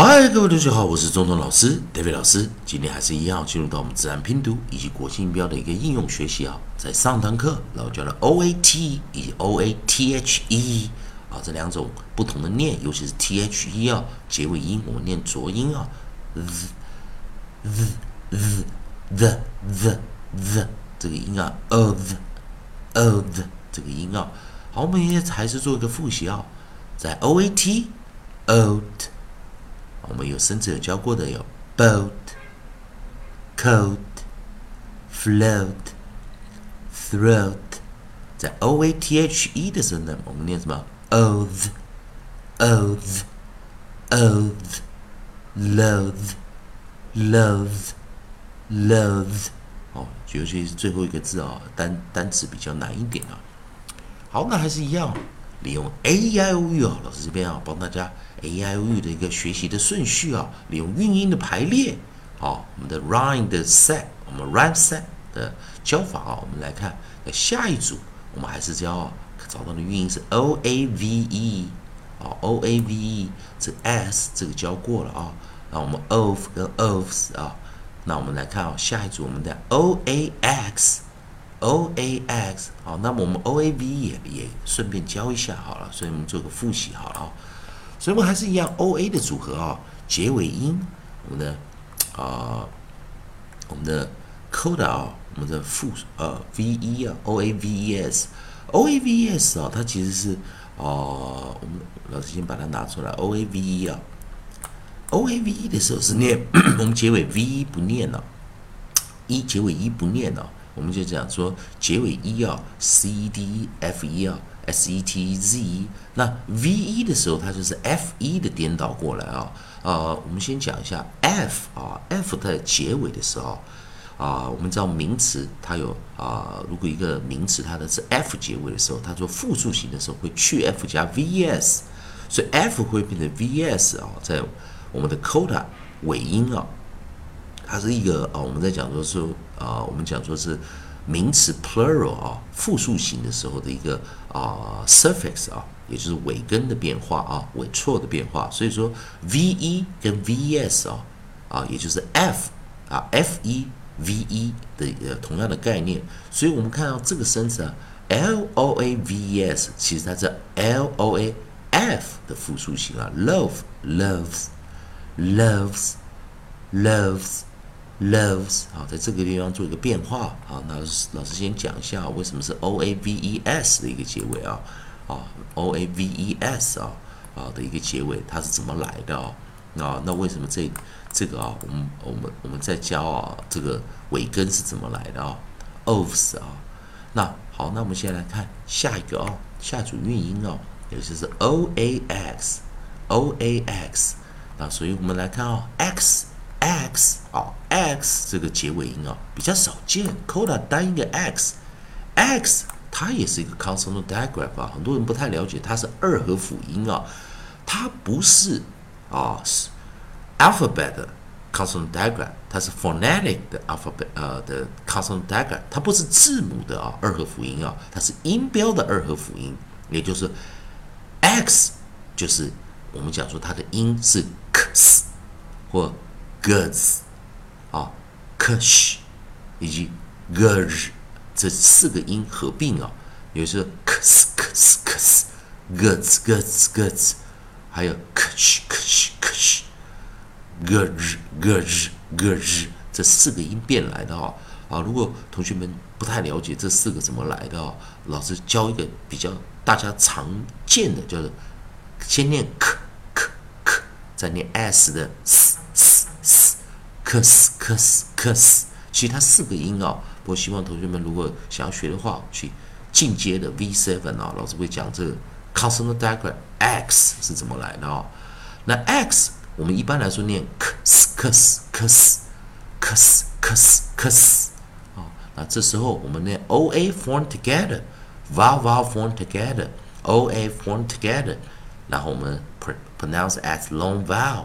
嗨，各位同学好，我是中通老师 David 老师。今天还是一样，进入到我们自然拼读以及国际音标的一个应用学习啊。在上堂课，然后教了 O A T 以及 O A T H E 啊这两种不同的念，尤其是 T H E 啊结尾音，我们念浊音啊，z z z the the the 这个音啊，of of 这个音啊。好，我们也还是做一个复习啊，在 O A T oat。我们有甚至有教过的有 boat、coat、float、throat，在 o a t h e 的时候呢，我们念什么？oath、oath、oath、loath、loath、loath。哦，尤其是最后一个字啊，单单词比较难一点啊。好，那还是一样。利用 AIOU 啊，老师这边啊帮大家 AIOU 的一个学习的顺序啊，利用韵音的排列啊，我们的 rhyme 的 set，我们 rhyme set 的教法啊，我们来看下一组，我们还是教找到的韵音是 O A V E 啊，O A V E 这 S 这个教过了啊，那我们 of 跟 ofs 啊，那我们来看啊，下一组我们的 O A X。O A X 好，那么我们 O A V 也也顺便教一下好了，所以我们做个复习好了啊。所以我们还是一样 O A 的组合啊，结尾音我们的啊，我们的 coda 啊，我们的复呃 V E 啊，O A V E S，O A V E S 啊，它其实是啊，我们老师先把它拿出来，O A V E 啊，O A V E 的时候是念 我们结尾 V 不念了，一结尾一不念了。我们就讲说结尾一啊，C D F E 啊，S E T Z。那 V E 的时候，它就是 F E 的颠倒过来啊。呃，我们先讲一下 F 啊，F 在结尾的时候啊，我们知道名词它有啊，如果一个名词它的是 F 结尾的时候，它做复数型的时候会去 F 加 V E S，所以 F 会变成 V E S 啊，在我们的 coda 尾音啊。它是一个啊，我们在讲说是啊，我们讲说是名词 plural 啊，复数型的时候的一个啊 suffix 啊，也就是尾根的变化啊，尾错的变化。所以说 v e 跟 v e s 啊啊，也就是 f 啊 f e v e 的呃同样的概念。所以我们看到这个生词啊，l o a v e s，其实它是 l o a f 的复数型啊，love loves loves loves。Loves 好，在这个地方做一个变化好，那老师先讲一下为什么是 O A V E S 的一个结尾啊，啊 O A V E S 啊啊的一个结尾，它是怎么来的啊？啊，那为什么这这个啊，我们我们我们在教啊，这个尾根是怎么来的啊？Ofs 啊，那好，那我们先来看下一个啊，下组韵音啊，也就是 O A X O A X 那所以我们来看啊，X。X 啊，x 这个结尾音啊比较少见，coda 单一个 x，x 它也是一个 consonant digraph 啊，很多人不太了解，它是二合辅音啊，它不是啊是 alphabet consonant digraph，它是 phonetic 的 alphabet 呃的 consonant digraph，它不是字母的啊二合辅音啊，它是音标的二合辅音，也就是 x 就是我们讲说它的音是 x 或 gzh，啊，kush 以及 gurge 这四个音合并啊，有时候 kus kus kus goods goods goods，还有 kush kush kush gurge gurge gurge 这四个音变来的啊啊！如果同学们不太了解这四个怎么来的啊，老师教一个比较大家常见的，叫做先念 k k k，再念 s 的 s。克斯克斯克斯，其实它四个音哦。不过希望同学们如果想要学的话，去进阶的 V seven 啊，老师会讲这个 consonant digraph X 是怎么来的哦。那 X 我们一般来说念克斯克斯克斯克斯克斯克斯啊。那这时候我们念 O A form together，vowel vowel form together，O A form together，然后我们 pronounce as long vowel，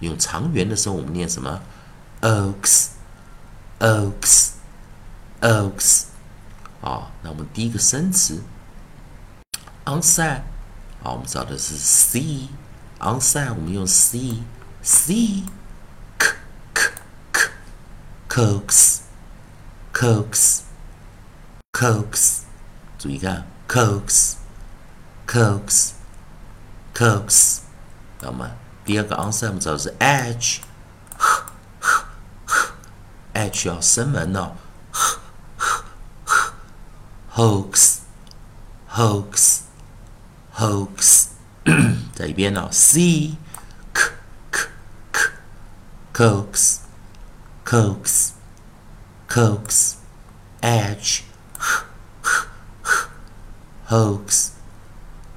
用长元的时候我们念什么 ？oaks, oaks, oaks，啊，那我们第一个生词 onside，啊，我们找的是 c，onside 我们用 c C k k k coax coax coax，注意看 coax coax coax。那么第二个 answer 我们找的是 h h 要声门哦，hoax hoax hoax，在一边呢 c k k k coax coax coax h hoax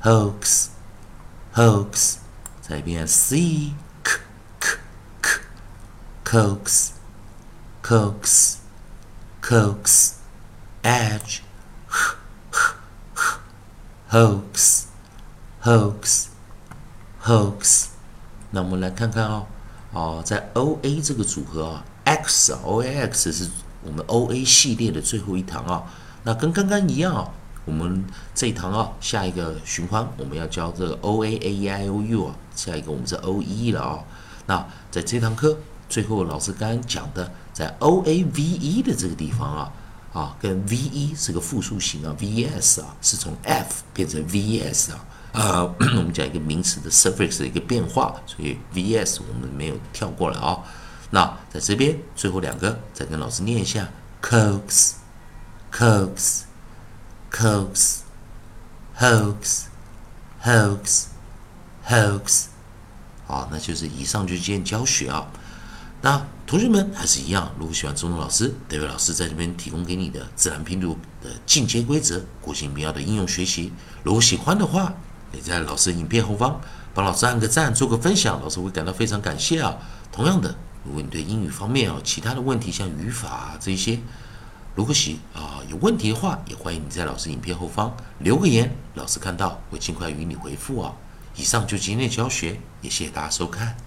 hoax hoax 再一遍 c k k k coax Coax coax edge hoax hoax hoax 那我们来看看哦，哦，在 O A 这个组合啊，x o a x 是我们 O A 系列的最后一堂啊。那跟刚刚一样啊，我们这一堂啊，下一个循环我们要教这个 O A A E I O U 啊，下一个我们是 O E 了啊。那在这堂课最后，老师刚刚讲的，在 O A V E 的这个地方啊，啊，跟 V E 是个复数形啊，V-E-S 啊是从 F 变成 V-E-S 啊。呃，我们讲一个名词的 suffix 的一个变化，所以 vs 我们没有跳过来啊。那在这边最后两个，再跟老师念一下：coax，coax，hoax，hoax，hoax。好，那就是以上就今天教学啊。那同学们还是一样，如果喜欢中文老师、德伟老师在这边提供给你的自然拼读的进阶规则、国际民谣的应用学习，如果喜欢的话，你在老师影片后方帮老师按个赞，做个分享，老师会感到非常感谢啊。同样的，如果你对英语方面啊其他的问题，像语法这一些，如果喜啊有问题的话，也欢迎你在老师影片后方留个言，老师看到会尽快与你回复啊。以上就今天的教学，也谢谢大家收看。